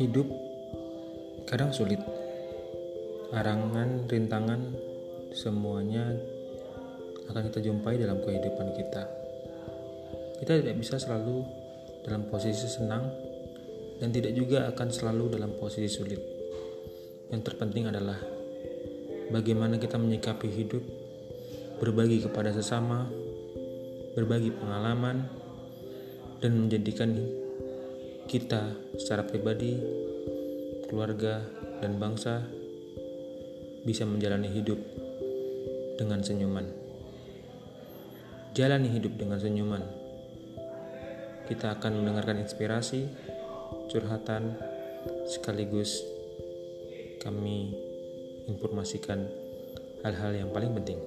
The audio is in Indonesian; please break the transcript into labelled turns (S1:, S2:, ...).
S1: Hidup kadang sulit. Arangan, rintangan, semuanya akan kita jumpai dalam kehidupan kita. Kita tidak bisa selalu dalam posisi senang dan tidak juga akan selalu dalam posisi sulit. Yang terpenting adalah bagaimana kita menyikapi hidup, berbagi kepada sesama, berbagi pengalaman, dan menjadikan kita secara pribadi, keluarga, dan bangsa bisa menjalani hidup dengan senyuman. Jalani hidup dengan senyuman. Kita akan mendengarkan inspirasi, curhatan, sekaligus kami informasikan hal-hal yang paling penting.